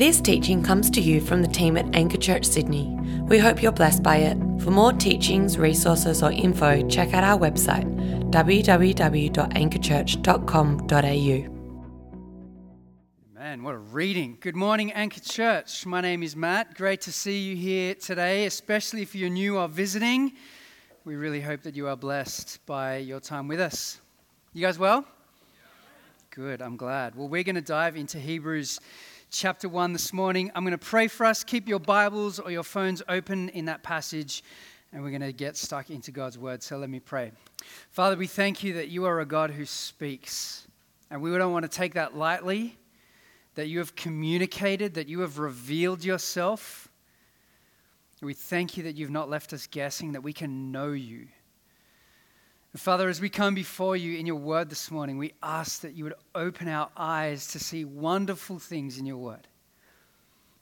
This teaching comes to you from the team at Anchor Church Sydney. We hope you're blessed by it. For more teachings, resources, or info, check out our website www.anchorchurch.com.au. Man, what a reading. Good morning, Anchor Church. My name is Matt. Great to see you here today, especially if you're new or visiting. We really hope that you are blessed by your time with us. You guys well? Good, I'm glad. Well, we're going to dive into Hebrews chapter 1 this morning. I'm going to pray for us. Keep your Bibles or your phones open in that passage, and we're going to get stuck into God's word. So let me pray. Father, we thank you that you are a God who speaks, and we don't want to take that lightly, that you have communicated, that you have revealed yourself. We thank you that you've not left us guessing, that we can know you. Father, as we come before you in your word this morning, we ask that you would open our eyes to see wonderful things in your word.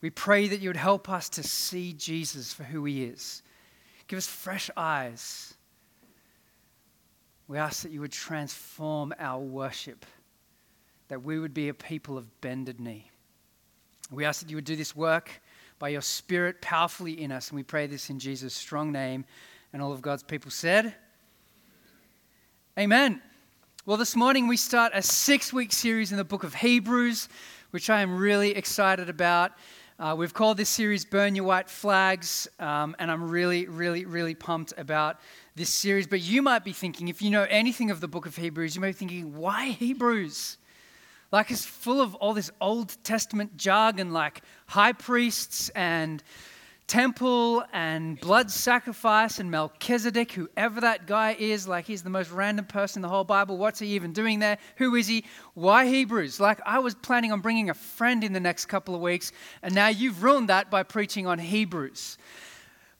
We pray that you would help us to see Jesus for who he is. Give us fresh eyes. We ask that you would transform our worship, that we would be a people of bended knee. We ask that you would do this work by your Spirit powerfully in us. And we pray this in Jesus' strong name. And all of God's people said, Amen. Well, this morning we start a six week series in the book of Hebrews, which I am really excited about. Uh, we've called this series Burn Your White Flags, um, and I'm really, really, really pumped about this series. But you might be thinking, if you know anything of the book of Hebrews, you might be thinking, why Hebrews? Like it's full of all this Old Testament jargon, like high priests and temple and blood sacrifice and Melchizedek, whoever that guy is, like he's the most random person in the whole Bible. What's he even doing there? Who is he? Why Hebrews? Like I was planning on bringing a friend in the next couple of weeks, and now you've ruined that by preaching on Hebrews.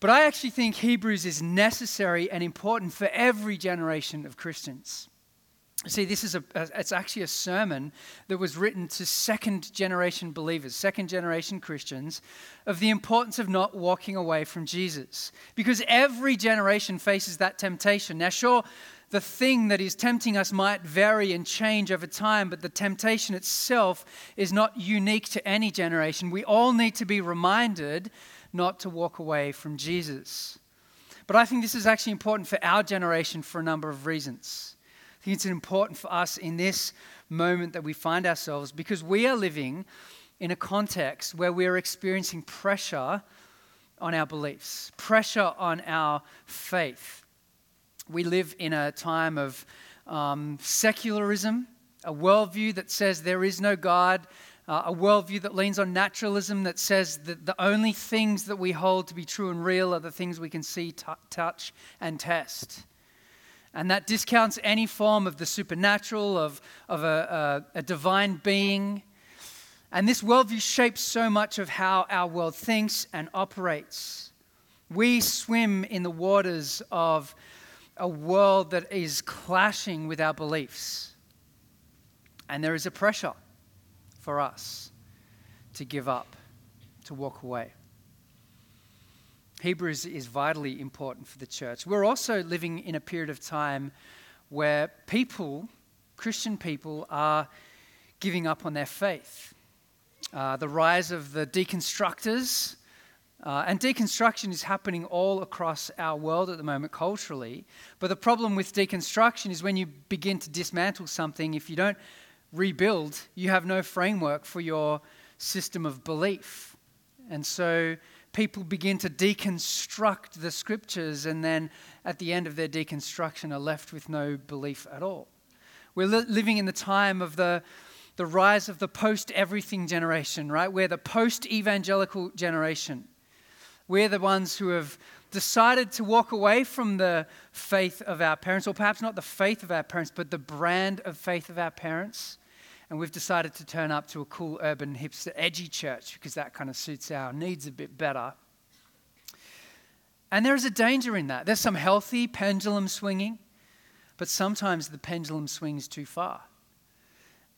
But I actually think Hebrews is necessary and important for every generation of Christians. See, this is a, it's actually a sermon that was written to second generation believers, second generation Christians, of the importance of not walking away from Jesus. Because every generation faces that temptation. Now, sure, the thing that is tempting us might vary and change over time, but the temptation itself is not unique to any generation. We all need to be reminded not to walk away from Jesus. But I think this is actually important for our generation for a number of reasons. I think it's important for us in this moment that we find ourselves because we are living in a context where we're experiencing pressure on our beliefs, pressure on our faith. We live in a time of um, secularism, a worldview that says there is no God, uh, a worldview that leans on naturalism, that says that the only things that we hold to be true and real are the things we can see, t- touch, and test. And that discounts any form of the supernatural, of, of a, a, a divine being. And this worldview shapes so much of how our world thinks and operates. We swim in the waters of a world that is clashing with our beliefs. And there is a pressure for us to give up, to walk away. Hebrews is vitally important for the church. We're also living in a period of time where people, Christian people, are giving up on their faith. Uh, the rise of the deconstructors, uh, and deconstruction is happening all across our world at the moment culturally. But the problem with deconstruction is when you begin to dismantle something, if you don't rebuild, you have no framework for your system of belief. And so people begin to deconstruct the scriptures and then at the end of their deconstruction are left with no belief at all. We're li- living in the time of the, the rise of the post everything generation, right? We're the post evangelical generation. We're the ones who have decided to walk away from the faith of our parents, or perhaps not the faith of our parents, but the brand of faith of our parents and we've decided to turn up to a cool urban hipster edgy church because that kind of suits our needs a bit better. And there is a danger in that. There's some healthy pendulum swinging, but sometimes the pendulum swings too far.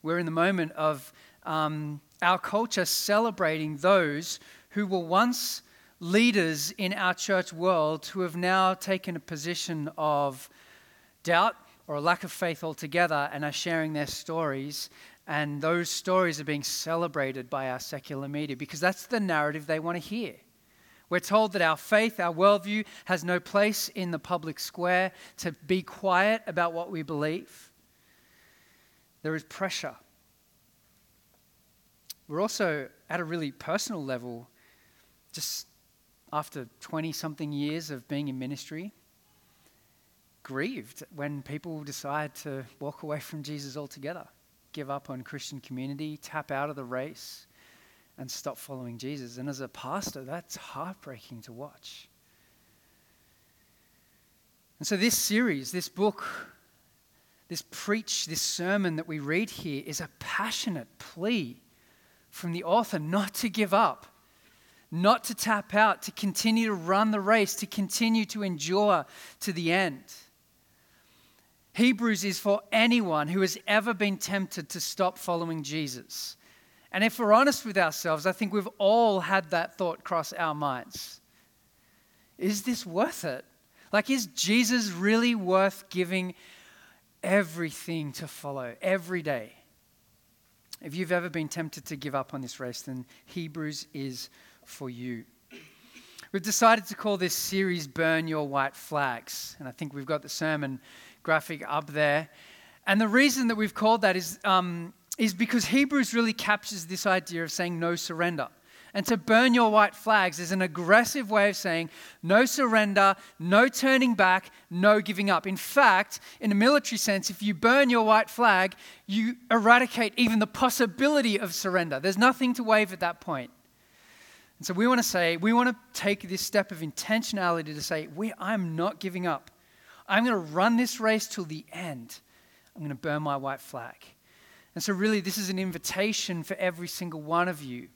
We're in the moment of um, our culture celebrating those who were once leaders in our church world who have now taken a position of doubt or a lack of faith altogether and are sharing their stories And those stories are being celebrated by our secular media because that's the narrative they want to hear. We're told that our faith, our worldview, has no place in the public square to be quiet about what we believe. There is pressure. We're also, at a really personal level, just after 20 something years of being in ministry, grieved when people decide to walk away from Jesus altogether, give up on Christian community, tap out of the race, and stop following Jesus. And as a pastor, that's heartbreaking to watch. And so, this series, this book, this preach, this sermon that we read here is a passionate plea from the author not to give up, not to tap out, to continue to run the race, to continue to endure to the end. Hebrews is for anyone who has ever been tempted to stop following Jesus. And if we're honest with ourselves, I think we've all had that thought cross our minds. Is this worth it? Like, is Jesus really worth giving everything to follow every day? If you've ever been tempted to give up on this race, then Hebrews is for you. We've decided to call this series Burn Your White Flags. And I think we've got the sermon graphic up there. And the reason that we've called that is, um, is because Hebrews really captures this idea of saying no surrender. And to burn your white flags is an aggressive way of saying no surrender, no turning back, no giving up. In fact, in a military sense, if you burn your white flag, you eradicate even the possibility of surrender. There's nothing to wave at that point. And so we want to say, we want to take this step of intentionality to say, we, I'm not giving up. I'm going to run this race till the end. I'm going to burn my white flag. And so, really, this is an invitation for every single one of you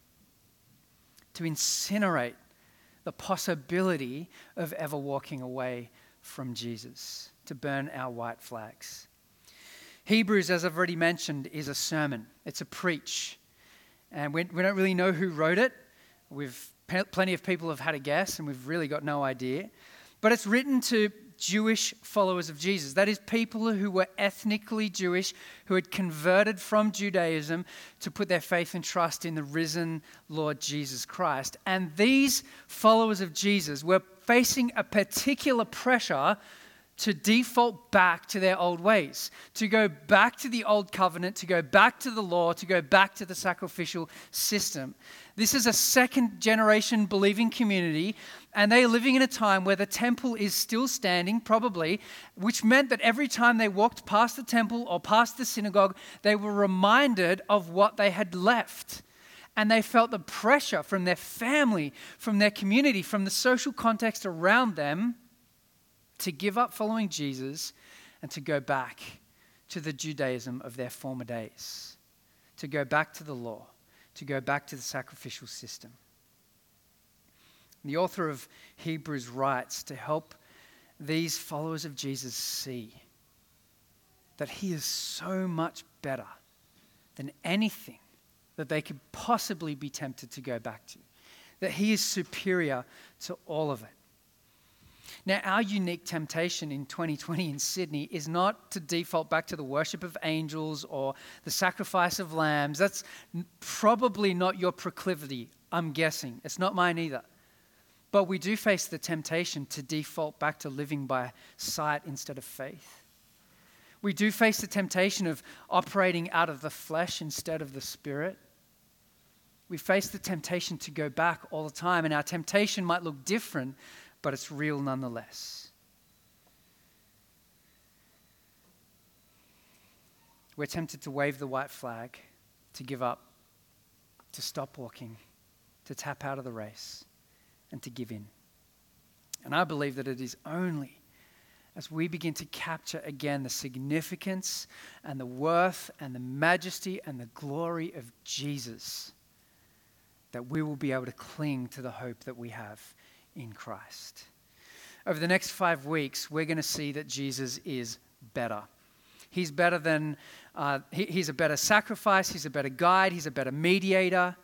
to incinerate the possibility of ever walking away from Jesus, to burn our white flags. Hebrews, as I've already mentioned, is a sermon, it's a preach. And we, we don't really know who wrote it. We've plenty of people have had a guess, and we've really got no idea. But it's written to Jewish followers of Jesus. That is, people who were ethnically Jewish, who had converted from Judaism to put their faith and trust in the risen Lord Jesus Christ. And these followers of Jesus were facing a particular pressure to default back to their old ways, to go back to the old covenant, to go back to the law, to go back to the sacrificial system. This is a second generation believing community, and they're living in a time where the temple is still standing, probably, which meant that every time they walked past the temple or past the synagogue, they were reminded of what they had left. And they felt the pressure from their family, from their community, from the social context around them to give up following Jesus and to go back to the Judaism of their former days, to go back to the law to go back to the sacrificial system. The author of Hebrews writes to help these followers of Jesus see that he is so much better than anything that they could possibly be tempted to go back to, that he is superior to all of it. Now, our unique temptation in 2020 in Sydney is not to default back to the worship of angels or the sacrifice of lambs. That's probably not your proclivity, I'm guessing. It's not mine either. But we do face the temptation to default back to living by sight instead of faith. We do face the temptation of operating out of the flesh instead of the spirit. We face the temptation to go back all the time, and our temptation might look different but it's real nonetheless. We're tempted to wave the white flag, to give up, to stop walking, to tap out of the race, and to give in. And I believe that it is only as we begin to capture again the significance and the worth and the majesty and the glory of Jesus that we will be able to cling to the hope that we have in Christ. Over the next five weeks, we're going to see that Jesus is better. He's better than, uh, he, he's a better sacrifice, he's a better guide, he's a better mediator.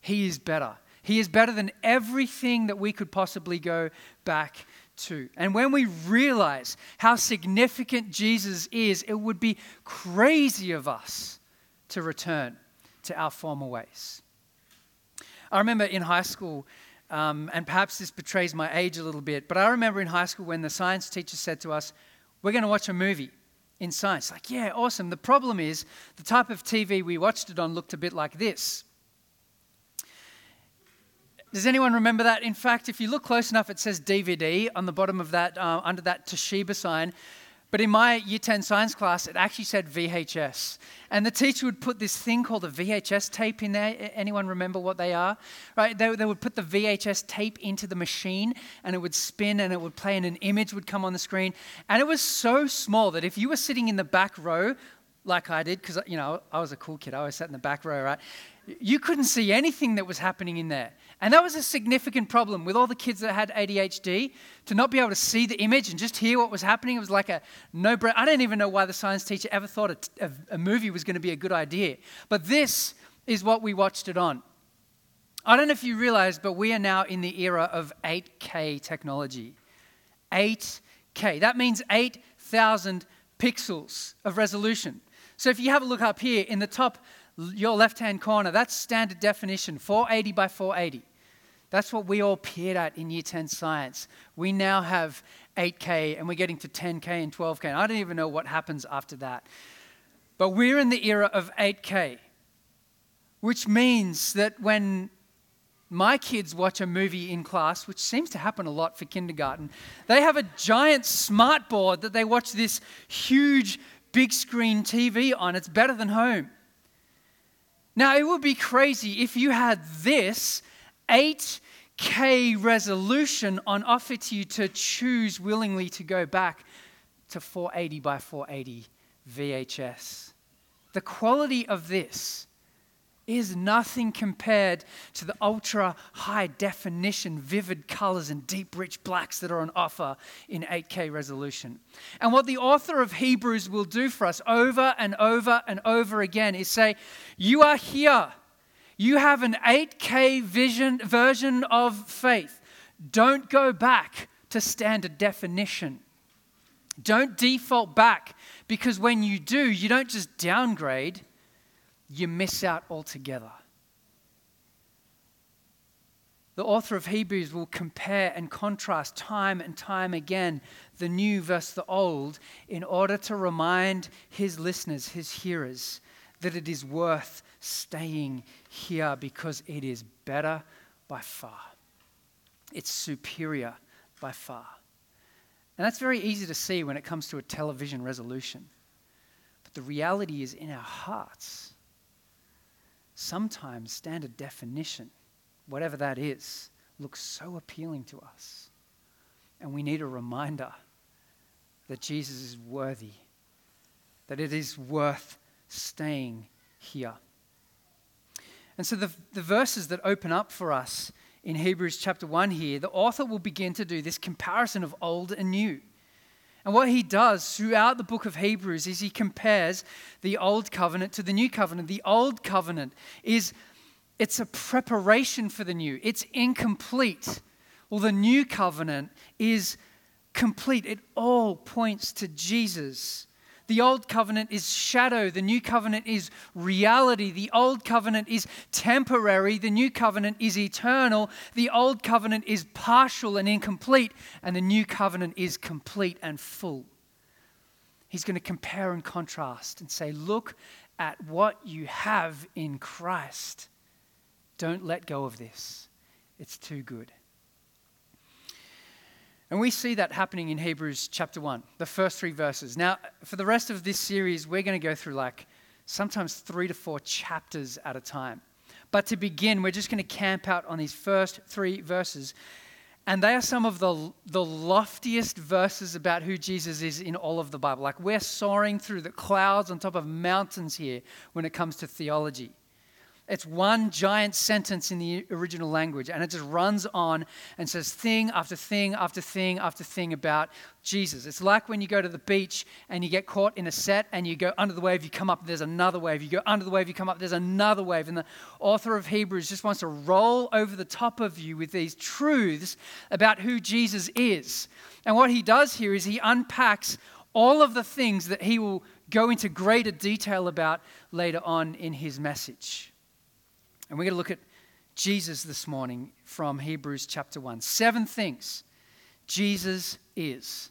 He is better. He is better than everything that we could possibly go back to. And when we realize how significant Jesus is, it would be crazy of us to return to our former ways. I remember in high school, um, and perhaps this betrays my age a little bit, but I remember in high school when the science teacher said to us, We're going to watch a movie in science. Like, yeah, awesome. The problem is the type of TV we watched it on looked a bit like this. Does anyone remember that? In fact, if you look close enough, it says DVD on the bottom of that, uh, under that Toshiba sign. But in my year 10 science class, it actually said VHS. And the teacher would put this thing called a VHS tape in there. Anyone remember what they are? Right? They, they would put the VHS tape into the machine and it would spin and it would play and an image would come on the screen. And it was so small that if you were sitting in the back row, like I did, because, you know, I was a cool kid, I always sat in the back row, right? You couldn't see anything that was happening in there. And that was a significant problem with all the kids that had ADHD to not be able to see the image and just hear what was happening. It was like a no brainer. I don't even know why the science teacher ever thought a, a movie was going to be a good idea. But this is what we watched it on. I don't know if you realize, but we are now in the era of 8K technology. 8K. That means 8,000 pixels of resolution. So if you have a look up here in the top, your left hand corner, that's standard definition 480 by 480. That's what we all peered at in year 10 science. We now have 8K and we're getting to 10K and 12K. And I don't even know what happens after that. But we're in the era of 8K, which means that when my kids watch a movie in class, which seems to happen a lot for kindergarten, they have a giant smart board that they watch this huge big screen TV on. It's better than home. Now, it would be crazy if you had this 8K resolution on offer to you to choose willingly to go back to 480 by 480 VHS. The quality of this is nothing compared to the ultra high definition, vivid colors, and deep, rich blacks that are on offer in 8K resolution. And what the author of Hebrews will do for us over and over and over again is say, You are here. You have an 8K vision, version of faith. Don't go back to standard definition. Don't default back because when you do, you don't just downgrade, you miss out altogether. The author of Hebrews will compare and contrast time and time again the new versus the old in order to remind his listeners, his hearers, that it is worth staying here because it is better by far. It's superior by far. And that's very easy to see when it comes to a television resolution. But the reality is in our hearts. Sometimes standard definition, whatever that is, looks so appealing to us. And we need a reminder that Jesus is worthy, that it is worth staying here. And so, the, the verses that open up for us in Hebrews chapter 1 here, the author will begin to do this comparison of old and new. And what he does throughout the book of Hebrews is he compares the old covenant to the new covenant. The old covenant is it's a preparation for the new. It's incomplete. Well, the new covenant is complete. It all points to Jesus. The old covenant is shadow, the new covenant is reality. The old covenant is temporary, the new covenant is eternal. The old covenant is partial and incomplete, and the new covenant is complete and full. He's going to compare and contrast and say, Look at what you have in Christ. Don't let go of this, it's too good. And we see that happening in Hebrews chapter 1, the first three verses. Now, for the rest of this series, we're going to go through like sometimes three to four chapters at a time. But to begin, we're just going to camp out on these first three verses. And they are some of the, the loftiest verses about who Jesus is in all of the Bible. Like we're soaring through the clouds on top of mountains here when it comes to theology. It's one giant sentence in the original language, and it just runs on and says thing after thing after thing after thing about Jesus. It's like when you go to the beach and you get caught in a set and you go under the wave, you come up, there's another wave. You go under the wave, you come up, there's another wave. And the author of Hebrews just wants to roll over the top of you with these truths about who Jesus is. And what he does here is he unpacks all of the things that he will go into greater detail about later on in his message. And we're going to look at Jesus this morning from Hebrews chapter 1. Seven things Jesus is.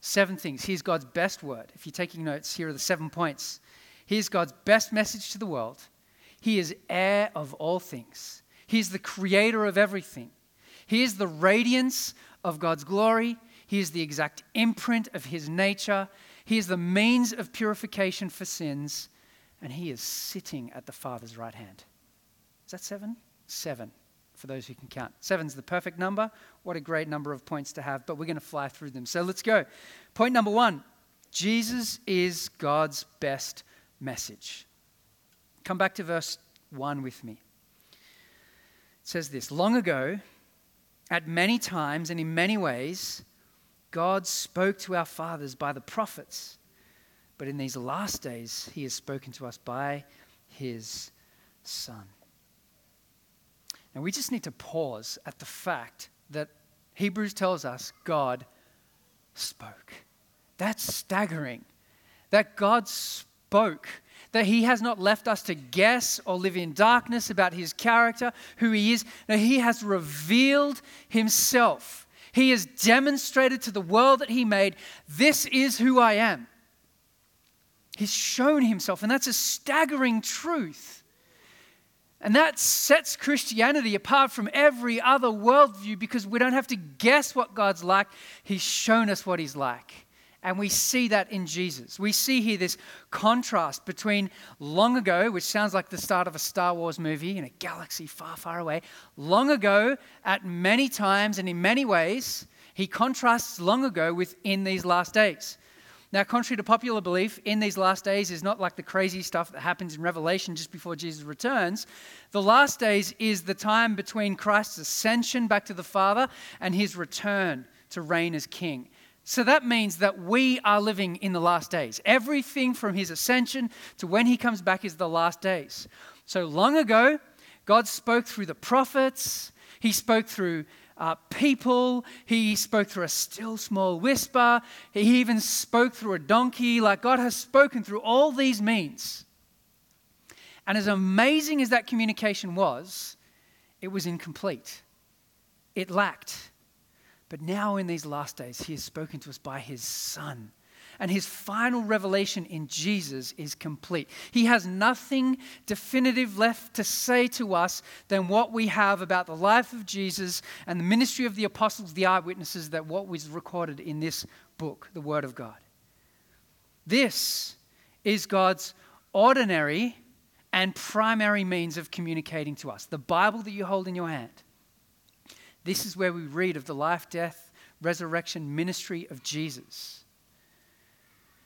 Seven things. Here's God's best word. If you're taking notes, here are the seven points. Here's God's best message to the world. He is heir of all things. He is the creator of everything. He is the radiance of God's glory. He is the exact imprint of his nature. He is the means of purification for sins. And he is sitting at the Father's right hand. Is that seven? Seven, for those who can count. Seven's the perfect number. What a great number of points to have, but we're going to fly through them. So let's go. Point number one Jesus is God's best message. Come back to verse 1 with me. It says this Long ago, at many times and in many ways, God spoke to our fathers by the prophets. But in these last days, he has spoken to us by his Son. Now, we just need to pause at the fact that Hebrews tells us God spoke. That's staggering. That God spoke. That He has not left us to guess or live in darkness about His character, who He is. No, He has revealed Himself. He has demonstrated to the world that He made, this is who I am. He's shown Himself, and that's a staggering truth. And that sets Christianity apart from every other worldview because we don't have to guess what God's like. He's shown us what He's like. And we see that in Jesus. We see here this contrast between long ago, which sounds like the start of a Star Wars movie in a galaxy far, far away. Long ago, at many times and in many ways, he contrasts long ago with in these last days. Now, contrary to popular belief, in these last days is not like the crazy stuff that happens in Revelation just before Jesus returns. The last days is the time between Christ's ascension back to the Father and his return to reign as king. So that means that we are living in the last days. Everything from his ascension to when he comes back is the last days. So long ago, God spoke through the prophets, he spoke through uh, people. He spoke through a still small whisper. He even spoke through a donkey. Like God has spoken through all these means. And as amazing as that communication was, it was incomplete. It lacked. But now, in these last days, He has spoken to us by His Son and his final revelation in Jesus is complete. He has nothing definitive left to say to us than what we have about the life of Jesus and the ministry of the apostles, the eyewitnesses, that what was recorded in this book, the Word of God. This is God's ordinary and primary means of communicating to us. The Bible that you hold in your hand. This is where we read of the life, death, resurrection, ministry of Jesus.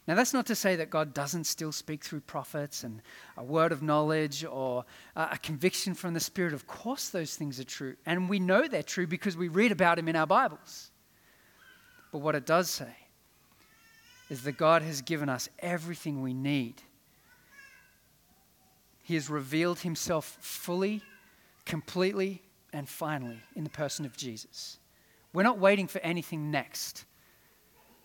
Now, that's not to say that God doesn't still speak through prophets and a word of knowledge or a conviction from the Spirit. Of course, those things are true. And we know they're true because we read about Him in our Bibles. But what it does say is that God has given us everything we need. He has revealed Himself fully, completely, and finally in the person of Jesus. We're not waiting for anything next.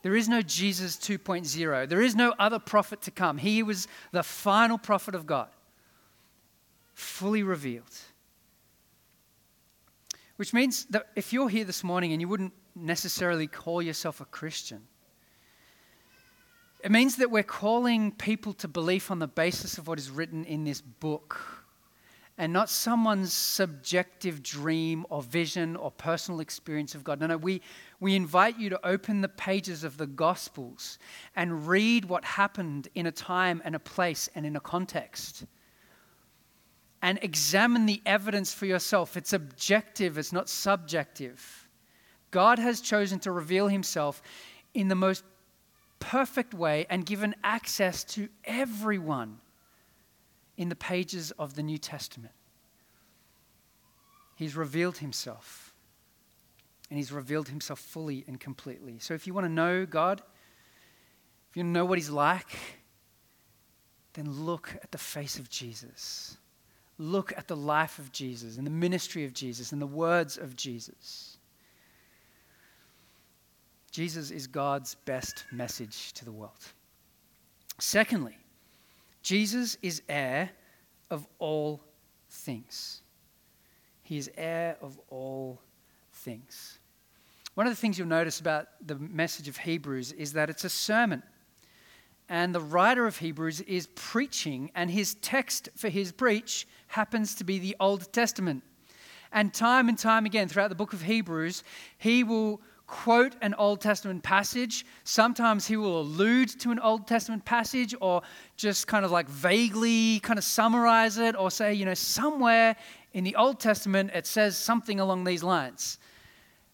There is no Jesus 2.0. There is no other prophet to come. He was the final prophet of God, fully revealed. Which means that if you're here this morning and you wouldn't necessarily call yourself a Christian, it means that we're calling people to belief on the basis of what is written in this book and not someone's subjective dream or vision or personal experience of God. No, no, we, we invite you to open the pages of the Gospels and read what happened in a time and a place and in a context. And examine the evidence for yourself. It's objective, it's not subjective. God has chosen to reveal himself in the most perfect way and given access to everyone in the pages of the New Testament. He's revealed himself. And he's revealed himself fully and completely. So if you want to know God, if you know what he's like, then look at the face of Jesus. Look at the life of Jesus and the ministry of Jesus and the words of Jesus. Jesus is God's best message to the world. Secondly, Jesus is heir of all things. He is heir of all things. One of the things you'll notice about the message of Hebrews is that it's a sermon. And the writer of Hebrews is preaching, and his text for his preach happens to be the Old Testament. And time and time again throughout the book of Hebrews, he will quote an Old Testament passage. Sometimes he will allude to an Old Testament passage or just kind of like vaguely kind of summarize it or say, you know, somewhere in the Old Testament it says something along these lines.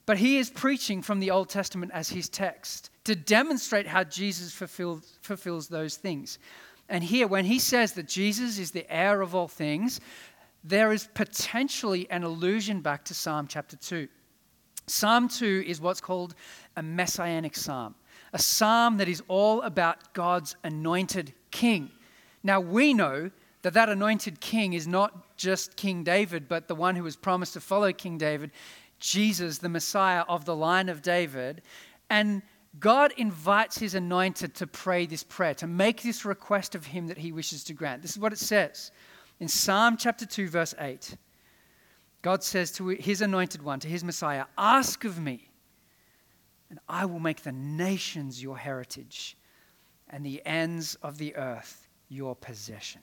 But he is preaching from the Old Testament as his text to demonstrate how Jesus fulfills, fulfills those things. And here, when he says that Jesus is the heir of all things, there is potentially an allusion back to Psalm chapter 2. Psalm 2 is what's called a messianic psalm, a psalm that is all about God's anointed king. Now, we know that that anointed king is not just King David, but the one who was promised to follow King David, Jesus, the Messiah of the line of David. And God invites his anointed to pray this prayer, to make this request of him that he wishes to grant. This is what it says in Psalm chapter 2, verse 8. God says to his anointed one, to his Messiah, Ask of me, and I will make the nations your heritage and the ends of the earth your possession.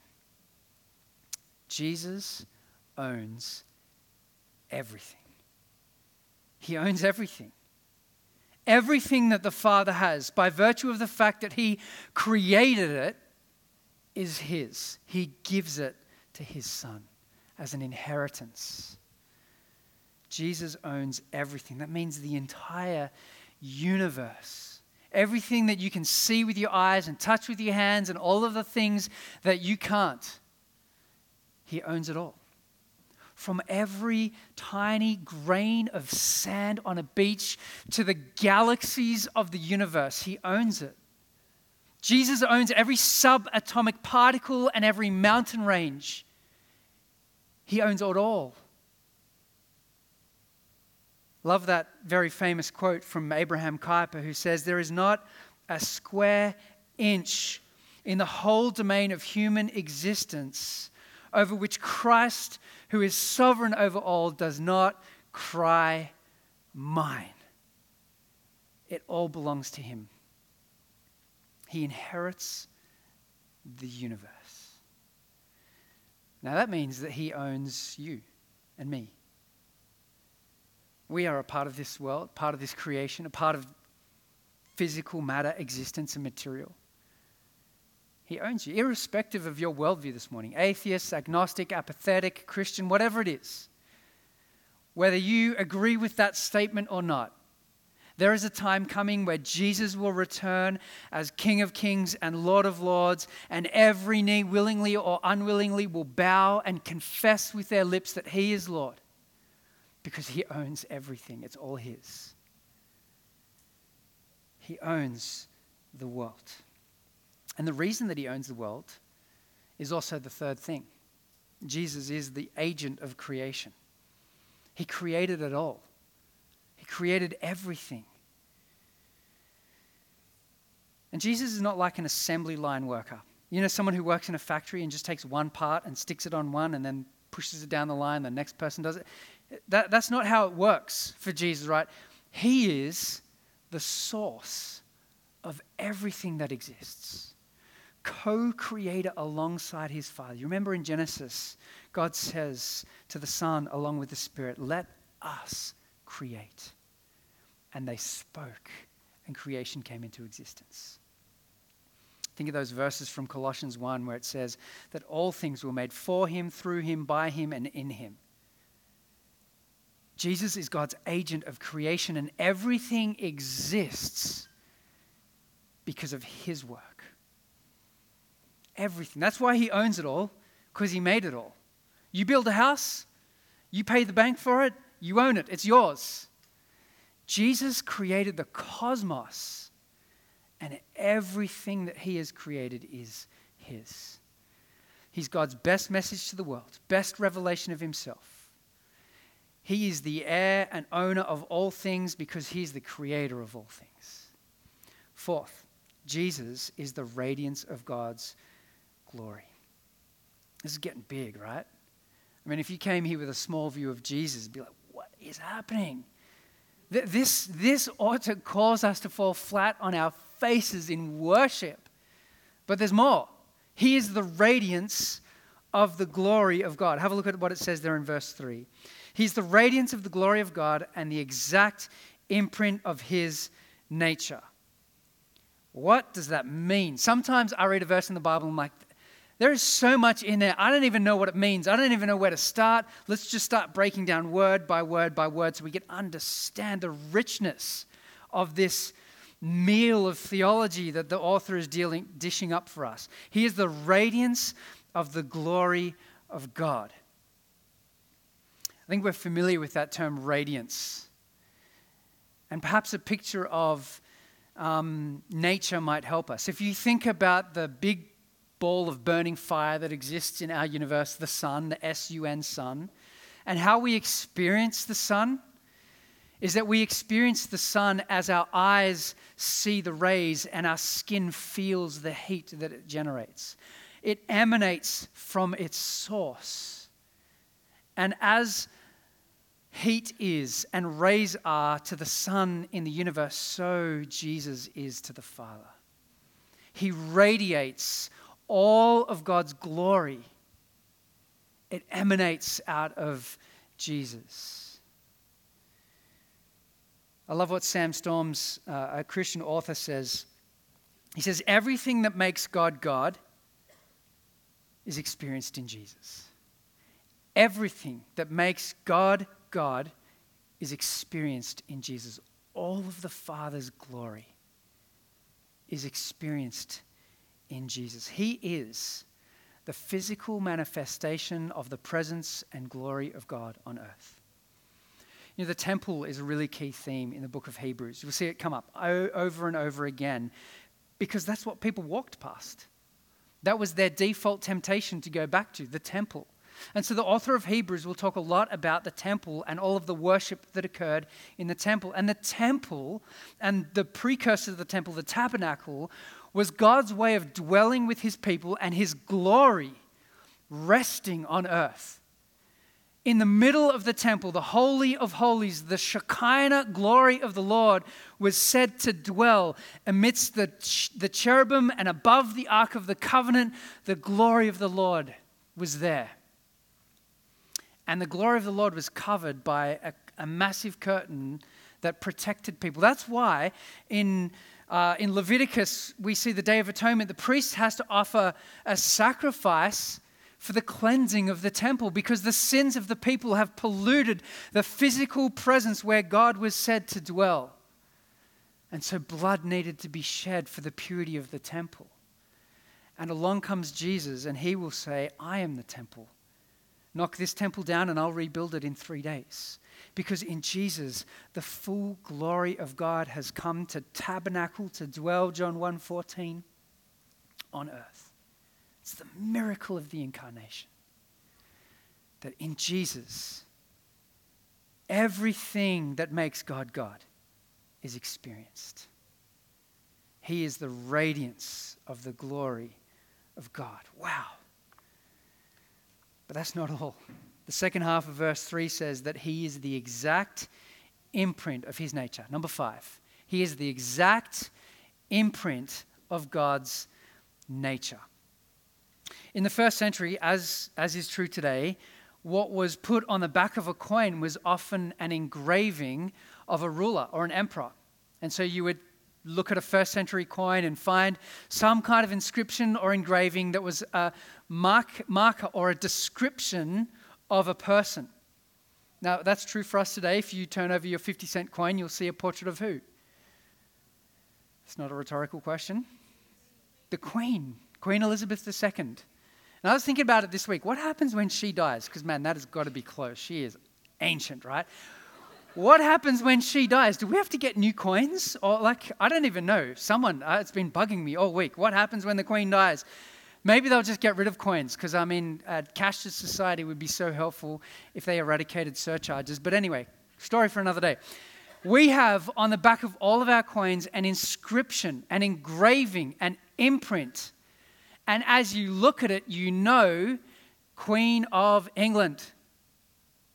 Jesus owns everything. He owns everything. Everything that the Father has, by virtue of the fact that He created it, is His. He gives it to His Son as an inheritance. Jesus owns everything. That means the entire universe. Everything that you can see with your eyes and touch with your hands, and all of the things that you can't. He owns it all. From every tiny grain of sand on a beach to the galaxies of the universe, He owns it. Jesus owns every subatomic particle and every mountain range. He owns it all. Love that very famous quote from Abraham Kuyper, who says, There is not a square inch in the whole domain of human existence over which Christ, who is sovereign over all, does not cry, Mine. It all belongs to him. He inherits the universe. Now that means that he owns you and me. We are a part of this world, part of this creation, a part of physical matter, existence, and material. He owns you, irrespective of your worldview this morning atheist, agnostic, apathetic, Christian, whatever it is. Whether you agree with that statement or not, there is a time coming where Jesus will return as King of Kings and Lord of Lords, and every knee, willingly or unwillingly, will bow and confess with their lips that He is Lord because he owns everything, it's all his. He owns the world. And the reason that he owns the world is also the third thing Jesus is the agent of creation. He created it all, He created everything. And Jesus is not like an assembly line worker. You know, someone who works in a factory and just takes one part and sticks it on one and then pushes it down the line, the next person does it. That, that's not how it works for Jesus, right? He is the source of everything that exists, co creator alongside his Father. You remember in Genesis, God says to the Son, along with the Spirit, Let us create. And they spoke, and creation came into existence. Think of those verses from Colossians 1 where it says that all things were made for him, through him, by him, and in him. Jesus is God's agent of creation, and everything exists because of his work. Everything. That's why he owns it all, because he made it all. You build a house, you pay the bank for it, you own it, it's yours. Jesus created the cosmos, and everything that he has created is his. He's God's best message to the world, best revelation of himself. He is the heir and owner of all things because he's the creator of all things. Fourth, Jesus is the radiance of God's glory. This is getting big, right? I mean, if you came here with a small view of Jesus, be like, what is happening? This, this ought to cause us to fall flat on our faces in worship. But there's more. He is the radiance of the glory of God. Have a look at what it says there in verse 3. He's the radiance of the glory of God and the exact imprint of his nature. What does that mean? Sometimes I read a verse in the Bible and I'm like, there is so much in there. I don't even know what it means. I don't even know where to start. Let's just start breaking down word by word by word so we can understand the richness of this meal of theology that the author is dealing, dishing up for us. He is the radiance of the glory of God. I think we're familiar with that term radiance. And perhaps a picture of um, nature might help us. If you think about the big ball of burning fire that exists in our universe, the sun, the S U N sun, and how we experience the sun is that we experience the sun as our eyes see the rays and our skin feels the heat that it generates. It emanates from its source. And as heat is and rays are to the sun in the universe, so Jesus is to the Father. He radiates all of God's glory, it emanates out of Jesus. I love what Sam Storms, uh, a Christian author, says. He says, Everything that makes God God is experienced in Jesus. Everything that makes God God is experienced in Jesus. All of the Father's glory is experienced in Jesus. He is the physical manifestation of the presence and glory of God on earth. You know, the temple is a really key theme in the book of Hebrews. You'll see it come up over and over again because that's what people walked past. That was their default temptation to go back to, the temple. And so the author of Hebrews will talk a lot about the temple and all of the worship that occurred in the temple. And the temple and the precursor to the temple, the tabernacle, was God's way of dwelling with his people and his glory resting on earth. In the middle of the temple, the Holy of Holies, the Shekinah glory of the Lord was said to dwell amidst the, the cherubim and above the Ark of the Covenant, the glory of the Lord was there. And the glory of the Lord was covered by a, a massive curtain that protected people. That's why in uh, in Leviticus, we see the Day of Atonement, the priest has to offer a sacrifice for the cleansing of the temple because the sins of the people have polluted the physical presence where God was said to dwell. And so blood needed to be shed for the purity of the temple. And along comes Jesus, and he will say, I am the temple. Knock this temple down, and I'll rebuild it in three days. Because in Jesus, the full glory of God has come to tabernacle, to dwell, John 1:14, on earth. It's the miracle of the incarnation. That in Jesus, everything that makes God God is experienced. He is the radiance of the glory of God. Wow. But that's not all. The second half of verse 3 says that he is the exact imprint of his nature. Number five, he is the exact imprint of God's nature. In the first century, as, as is true today, what was put on the back of a coin was often an engraving of a ruler or an emperor. And so you would look at a first century coin and find some kind of inscription or engraving that was a mark, marker or a description of a person. Now, that's true for us today. If you turn over your 50 cent coin, you'll see a portrait of who? It's not a rhetorical question. The Queen, Queen Elizabeth II. And I was thinking about it this week. What happens when she dies? Because, man, that has got to be close. She is ancient, right? What happens when she dies? Do we have to get new coins? Or, like, I don't even know. Someone, uh, it's been bugging me all week. What happens when the Queen dies? Maybe they'll just get rid of coins because, I mean, a cashless society would be so helpful if they eradicated surcharges. But anyway, story for another day. we have on the back of all of our coins an inscription, an engraving, an imprint. And as you look at it, you know Queen of England,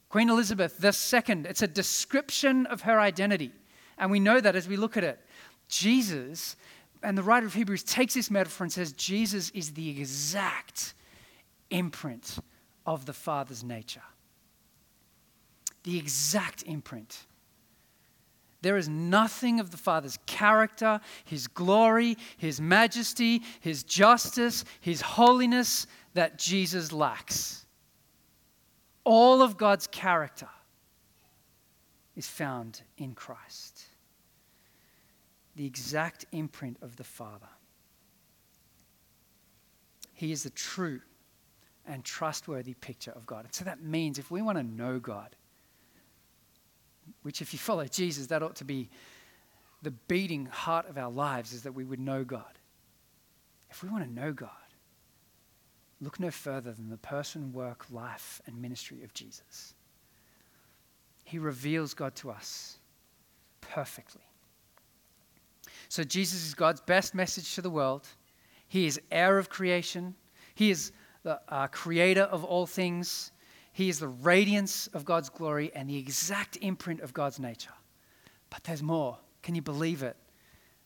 Queen Elizabeth II. It's a description of her identity. And we know that as we look at it. Jesus, and the writer of Hebrews takes this metaphor and says Jesus is the exact imprint of the Father's nature. The exact imprint. There is nothing of the Father's character, His glory, His majesty, His justice, His holiness that Jesus lacks. All of God's character is found in Christ. The exact imprint of the Father. He is the true and trustworthy picture of God. And so that means if we want to know God, which if you follow Jesus, that ought to be the beating heart of our lives, is that we would know God. If we want to know God, look no further than the person, work, life, and ministry of Jesus. He reveals God to us perfectly. So, Jesus is God's best message to the world. He is heir of creation. He is the uh, creator of all things. He is the radiance of God's glory and the exact imprint of God's nature. But there's more. Can you believe it?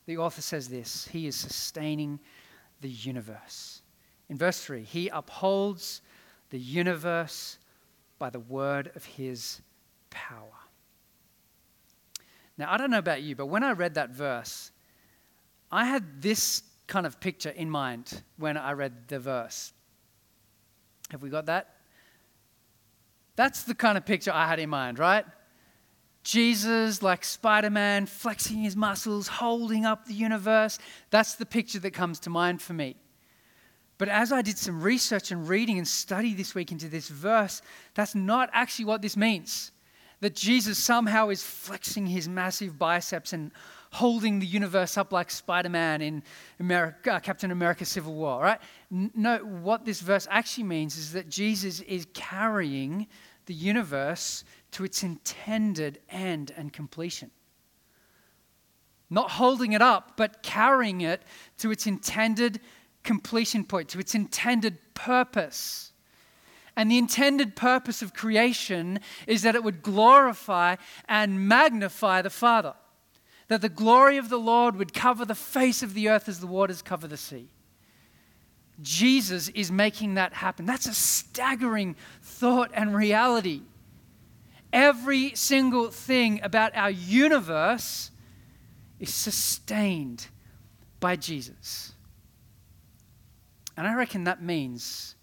The author says this He is sustaining the universe. In verse 3, He upholds the universe by the word of His power. Now, I don't know about you, but when I read that verse, I had this kind of picture in mind when I read the verse. Have we got that? That's the kind of picture I had in mind, right? Jesus, like Spider Man, flexing his muscles, holding up the universe. That's the picture that comes to mind for me. But as I did some research and reading and study this week into this verse, that's not actually what this means. That Jesus somehow is flexing his massive biceps and holding the universe up like Spider Man in America, uh, Captain America Civil War, right? No, what this verse actually means is that Jesus is carrying the universe to its intended end and completion. Not holding it up, but carrying it to its intended completion point, to its intended purpose. And the intended purpose of creation is that it would glorify and magnify the Father that the glory of the Lord would cover the face of the earth as the waters cover the sea. Jesus is making that happen. That's a staggering thought and reality. Every single thing about our universe is sustained by Jesus. And I reckon that means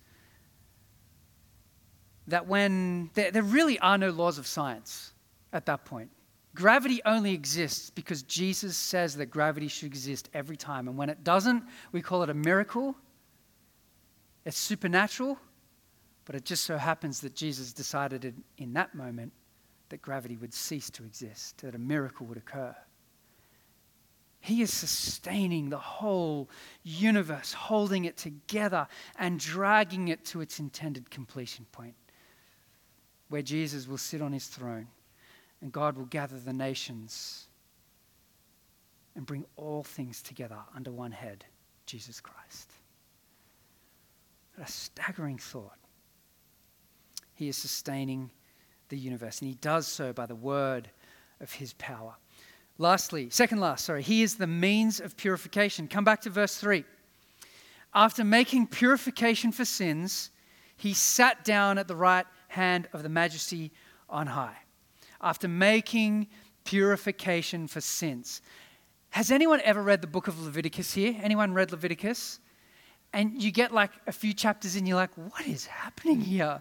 that when there, there really are no laws of science at that point. Gravity only exists because Jesus says that gravity should exist every time. And when it doesn't, we call it a miracle. It's supernatural, but it just so happens that Jesus decided in that moment that gravity would cease to exist, that a miracle would occur. He is sustaining the whole universe, holding it together and dragging it to its intended completion point, where Jesus will sit on his throne and God will gather the nations and bring all things together under one head, Jesus Christ. a staggering thought. He is sustaining the universe, and he does so by the word of his power. Lastly, second last, sorry, he is the means of purification. Come back to verse 3. After making purification for sins, he sat down at the right hand of the majesty on high after making purification for sins. Has anyone ever read the book of Leviticus here? Anyone read Leviticus? And you get like a few chapters in, you're like, what is happening here?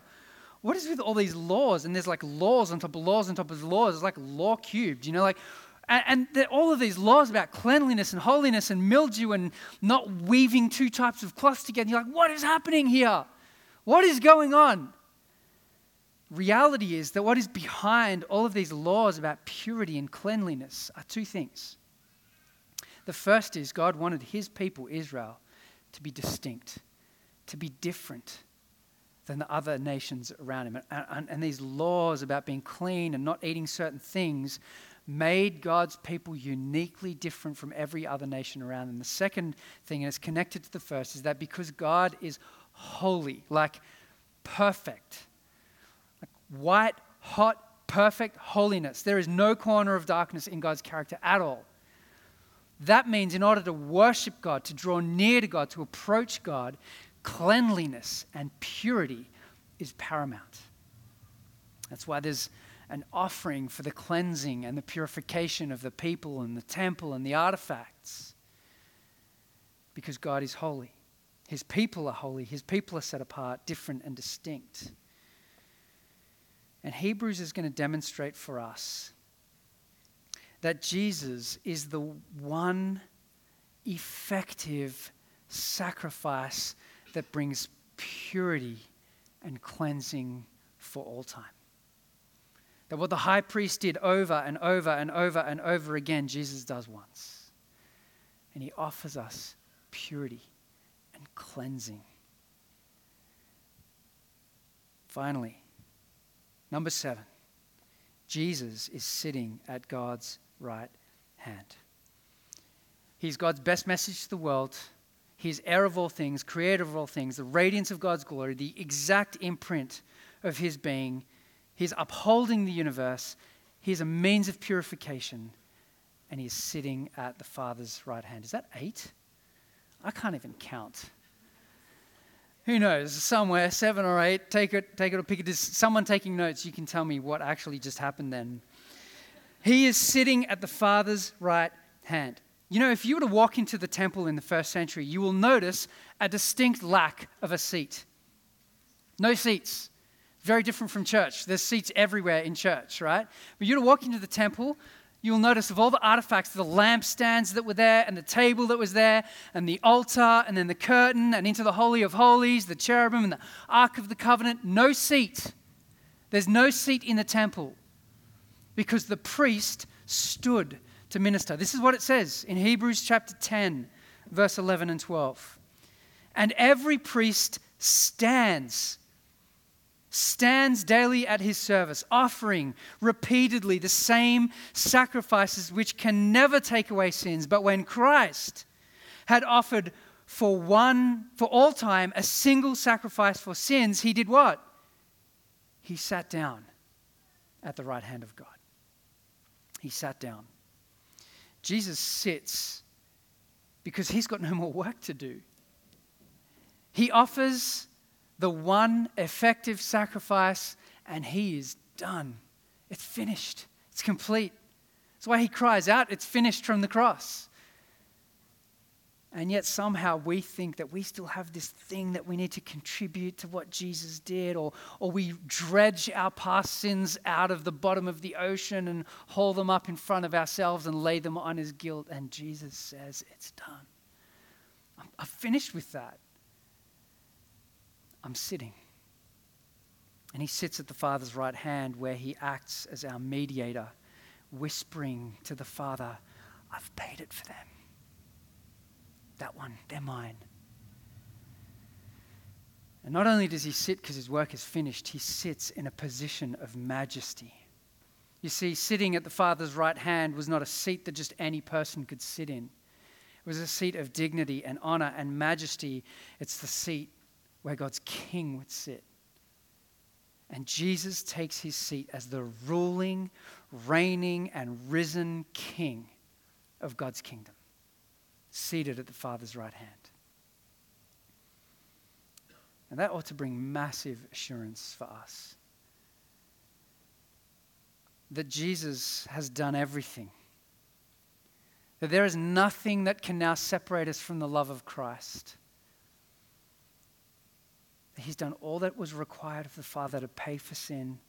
What is with all these laws? And there's like laws on top of laws on top of laws. It's like law cubed, you know, like, and, and all of these laws about cleanliness and holiness and mildew and not weaving two types of cloth together. You're like, what is happening here? What is going on? reality is that what is behind all of these laws about purity and cleanliness are two things. The first is God wanted his people, Israel, to be distinct, to be different than the other nations around him. And, and, and, these laws about being clean and not eating certain things made God's people uniquely different from every other nation around them. The second thing, and it's connected to the first, is that because God is holy, like perfect, like white, hot, perfect holiness, there is no corner of darkness in God's character at all. That means, in order to worship God, to draw near to God, to approach God, cleanliness and purity is paramount. That's why there's an offering for the cleansing and the purification of the people and the temple and the artifacts. Because God is holy. His people are holy. His people are set apart, different, and distinct. And Hebrews is going to demonstrate for us that Jesus is the one effective sacrifice that brings purity and cleansing for all time. That what the high priest did over and over and over and over again, Jesus does once. And he offers us purity and cleansing. Finally, number seven, Jesus is sitting at God's right hand. He's God's best message to the world. He's heir of all things, creator of all things, the radiance of God's glory, the exact imprint of his being He's upholding the universe. He's a means of purification. And he's sitting at the Father's right hand. Is that eight? I can't even count. Who knows? Somewhere, seven or eight. Take it, take it or pick it. Is someone taking notes? You can tell me what actually just happened then. He is sitting at the Father's right hand. You know, if you were to walk into the temple in the first century, you will notice a distinct lack of a seat. No seats. Very different from church. There's seats everywhere in church, right? But you're to walk into the temple, you'll notice of all the artifacts, the lampstands that were there, and the table that was there, and the altar, and then the curtain, and into the Holy of Holies, the cherubim, and the Ark of the Covenant. No seat. There's no seat in the temple because the priest stood to minister. This is what it says in Hebrews chapter 10, verse 11 and 12. And every priest stands stands daily at his service, offering repeatedly the same sacrifices which can never take away sins. But when Christ had offered for one, for all time, a single sacrifice for sins, he did what? He sat down at the right hand of God. He sat down. Jesus sits because he's got no more work to do. He offers the one effective sacrifice, and he is done. It's finished, it's complete. That's why he cries out, It's finished from the cross. And yet, somehow, we think that we still have this thing that we need to contribute to what Jesus did, or, or we dredge our past sins out of the bottom of the ocean and haul them up in front of ourselves and lay them on his guilt. And Jesus says, It's done. I'm, I'm finished with that. I'm sitting. And he sits at the Father's right hand where he acts as our mediator, whispering to the Father, I've paid it for them. That one, they're mine. And not only does he sit because his work is finished, he sits in a position of majesty. You see, sitting at the Father's right hand was not a seat that just any person could sit in. It was a seat of dignity and honor and majesty. It's the seat where God's king would sit. And Jesus takes his seat as the ruling, reigning, and risen king of God's kingdom, seated at the Father's right hand. And that ought to bring massive assurance for us that Jesus has done everything. That there is nothing that can now separate us from the love of Christ. He's done all that was required of the Father to pay for sin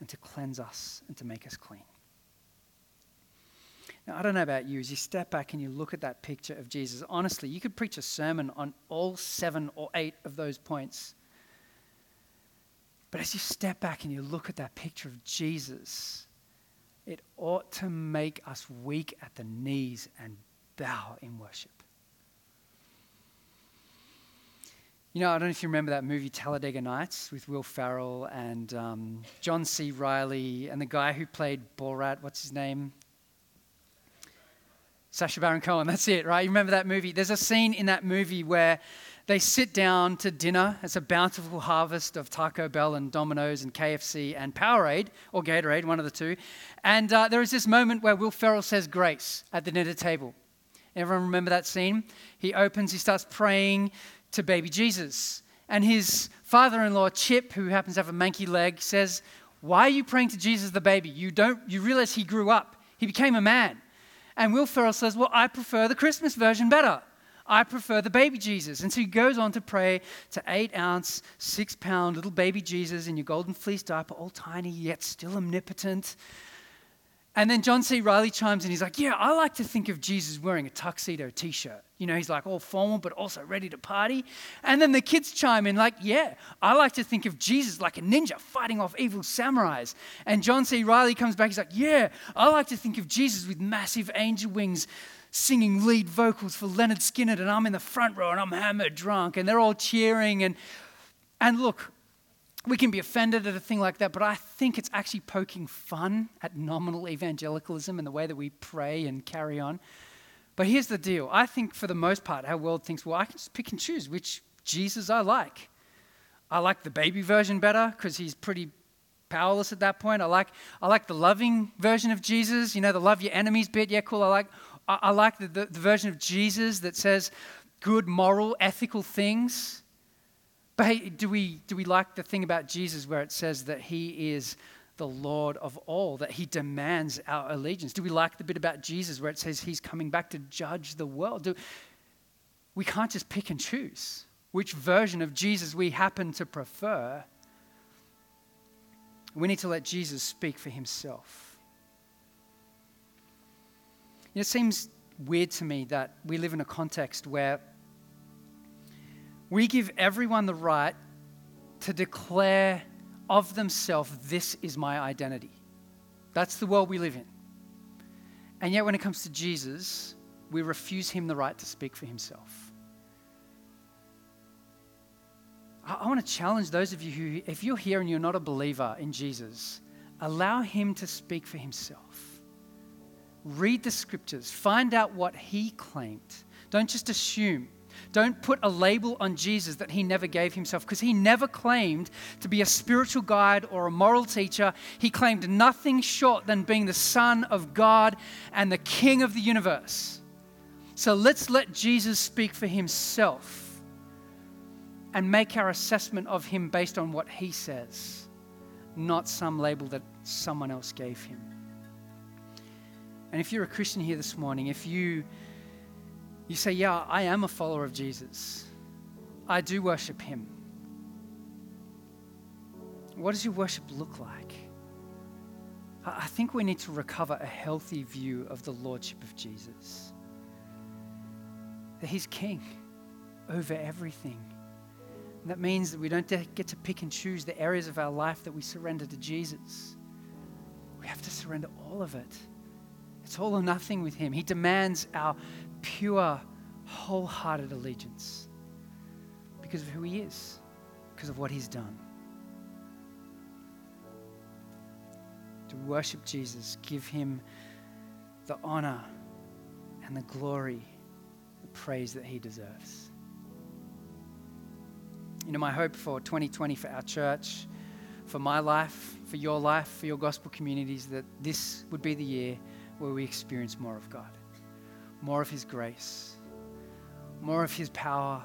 and to cleanse us and to make us clean. Now, I don't know about you, as you step back and you look at that picture of Jesus, honestly, you could preach a sermon on all seven or eight of those points. But as you step back and you look at that picture of Jesus, it ought to make us weak at the knees and bow in worship. You know, I don't know if you remember that movie Talladega Nights with Will Ferrell and um, John C. Reilly and the guy who played Borat. What's his name? Sacha Baron Cohen, that's it, right? You remember that movie? There's a scene in that movie where they sit down to dinner. It's a bountiful harvest of Taco Bell and Domino's and KFC and Powerade, or Gatorade, one of the two. And uh, there is this moment where Will Ferrell says grace at the dinner table. Everyone remember that scene? He opens, he starts praying to baby Jesus. And his father in law, Chip, who happens to have a manky leg, says, Why are you praying to Jesus the baby? You, don't, you realize he grew up, he became a man. And Will Ferrell says, Well, I prefer the Christmas version better. I prefer the baby Jesus. And so he goes on to pray to eight ounce, six pound little baby Jesus in your golden fleece diaper, all tiny yet still omnipotent. And then John C. Reilly chimes in. He's like, Yeah, I like to think of Jesus wearing a tuxedo t shirt. You know, he's like all formal, but also ready to party. And then the kids chime in, like, Yeah, I like to think of Jesus like a ninja fighting off evil samurais. And John C. Reilly comes back. He's like, Yeah, I like to think of Jesus with massive angel wings singing lead vocals for Lynyrd Skynyrd. and I'm in the front row and I'm hammered drunk, and they're all cheering. And, and look, we can be offended at a thing like that, but I think it's actually poking fun at nominal evangelicalism and the way that we pray and carry on. But here's the deal I think for the most part, our world thinks, well, I can just pick and choose which Jesus I like. I like the baby version better because he's pretty powerless at that point. I like, I like the loving version of Jesus, you know, the love your enemies bit. Yeah, cool. I like, I, I like the, the, the version of Jesus that says good, moral, ethical things. But hey, do we, do we like the thing about Jesus where it says that he is the Lord of all, that he demands our allegiance? Do we like the bit about Jesus where it says he's coming back to judge the world? Do, we can't just pick and choose which version of Jesus we happen to prefer. We need to let Jesus speak for himself. It seems weird to me that we live in a context where we give everyone the right to declare of themselves, this is my identity. That's the world we live in. And yet, when it comes to Jesus, we refuse him the right to speak for himself. I, I want to challenge those of you who, if you're here and you're not a believer in Jesus, allow him to speak for himself. Read the scriptures, find out what he claimed. Don't just assume. Don't put a label on Jesus that he never gave himself because he never claimed to be a spiritual guide or a moral teacher. He claimed nothing short than being the Son of God and the King of the universe. So let's let Jesus speak for himself and make our assessment of him based on what he says, not some label that someone else gave him. And if you're a Christian here this morning, if you you say, "Yeah, I am a follower of Jesus. I do worship him." What does your worship look like? I think we need to recover a healthy view of the lordship of Jesus. That he's king over everything. And that means that we don't get to pick and choose the areas of our life that we surrender to Jesus. We have to surrender all of it. It's all or nothing with Him. He demands our pure, wholehearted allegiance because of who He is, because of what He's done. To worship Jesus, give Him the honor and the glory, the praise that He deserves. You know, my hope for 2020 for our church, for my life, for your life, for your gospel communities, that this would be the year where we experience more of God, more of His grace, more of His power,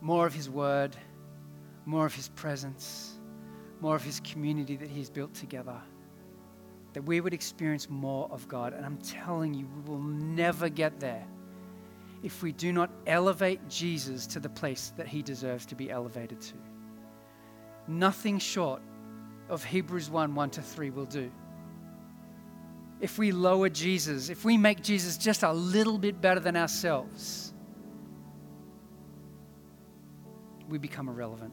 more of His word, more of His presence, more of His community that He's built together. That we would experience more of God. And I'm telling you, we will never get there if we do not elevate Jesus to the place that He deserves to be elevated to. Nothing short of Hebrews 1 1 to 3 will do if we lower Jesus, if we make Jesus just a little bit better than ourselves, we become irrelevant.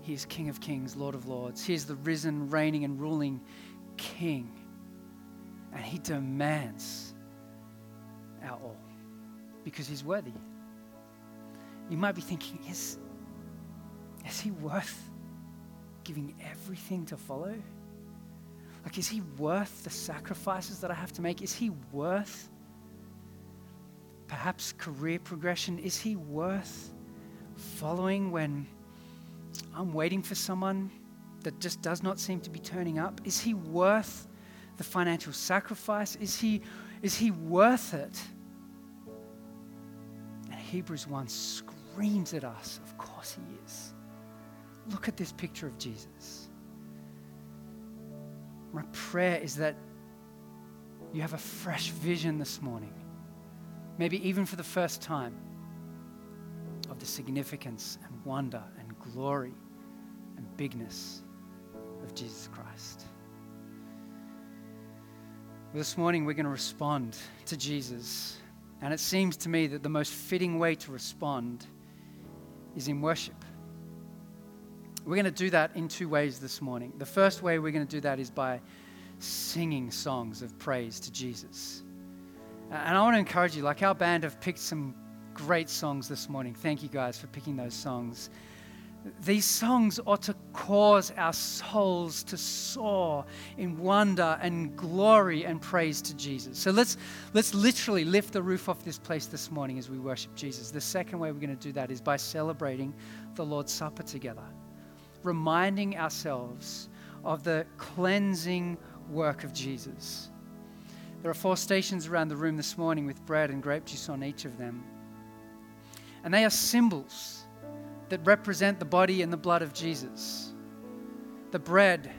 He is King of Kings, Lord of Lords. He is the risen, reigning, and ruling King. And He demands our all because He's worthy. You might be thinking, is, is He worth giving everything to follow? Like, is he worth the sacrifices that I have to make? Is he worth perhaps career progression? Is he worth following when I'm waiting for someone that just does not seem to be turning up? Is he worth the financial sacrifice? Is he, is he worth it? And Hebrews 1 screams at us, of course he is. Look at this picture of Jesus. My prayer is that you have a fresh vision this morning maybe even for the first time, of the significance and wonder and glory and bigness of Jesus Christ. This morning, we're going to respond to Jesus. And it seems to me that the most fitting way to respond is in worship. We're going to do that in two ways this morning. The first way we're going to do that is by singing songs of praise to Jesus. And I want to encourage you, like our band have picked some great songs this morning. Thank you guys for picking those songs. These songs ought to cause our souls to soar in wonder and glory and praise to Jesus. So let's, let's literally lift the roof off this place this morning as we worship Jesus. The second way we're going to do that is by celebrating the Lord's Supper together, reminding ourselves of the cleansing work of Jesus there are four stations around the room this morning with bread and grape juice on each of them. And they are symbols that represent the body and the blood of Jesus. The bread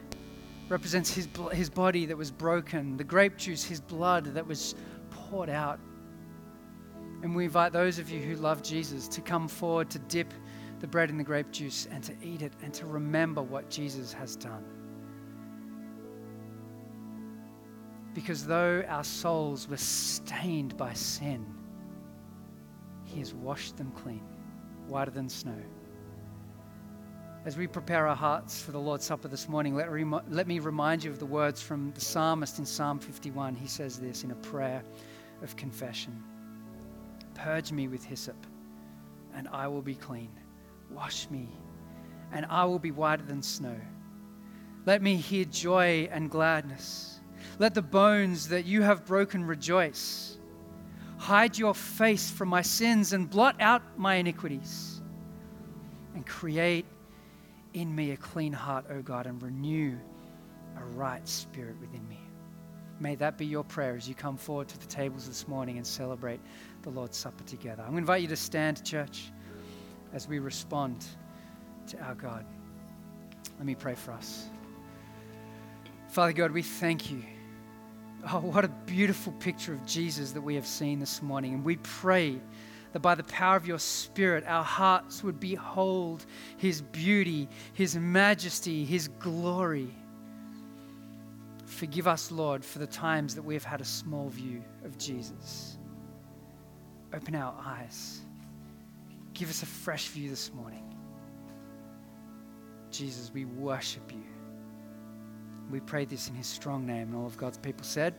represents his, his body that was broken, the grape juice, his blood that was poured out. And we invite those of you who love Jesus to come forward to dip the bread and the grape juice and to eat it and to remember what Jesus has done. Because though our souls were stained by sin, He has washed them clean, whiter than snow. As we prepare our hearts for the Lord's Supper this morning, let, rem- let me remind you of the words from the psalmist in Psalm 51. He says this in a prayer of confession Purge me with hyssop, and I will be clean. Wash me, and I will be whiter than snow. Let me hear joy and gladness let the bones that you have broken rejoice. Hide your face from my sins and blot out my iniquities. And create in me a clean heart, O God, and renew a right spirit within me. May that be your prayer as you come forward to the tables this morning and celebrate the Lord's Supper together. I'm going to invite you to stand, church, as we respond to our God. Let me pray for us. Father God, we thank you Oh, what a beautiful picture of Jesus that we have seen this morning. And we pray that by the power of your Spirit, our hearts would behold his beauty, his majesty, his glory. Forgive us, Lord, for the times that we have had a small view of Jesus. Open our eyes. Give us a fresh view this morning. Jesus, we worship you. We pray this in his strong name. And all of God's people said,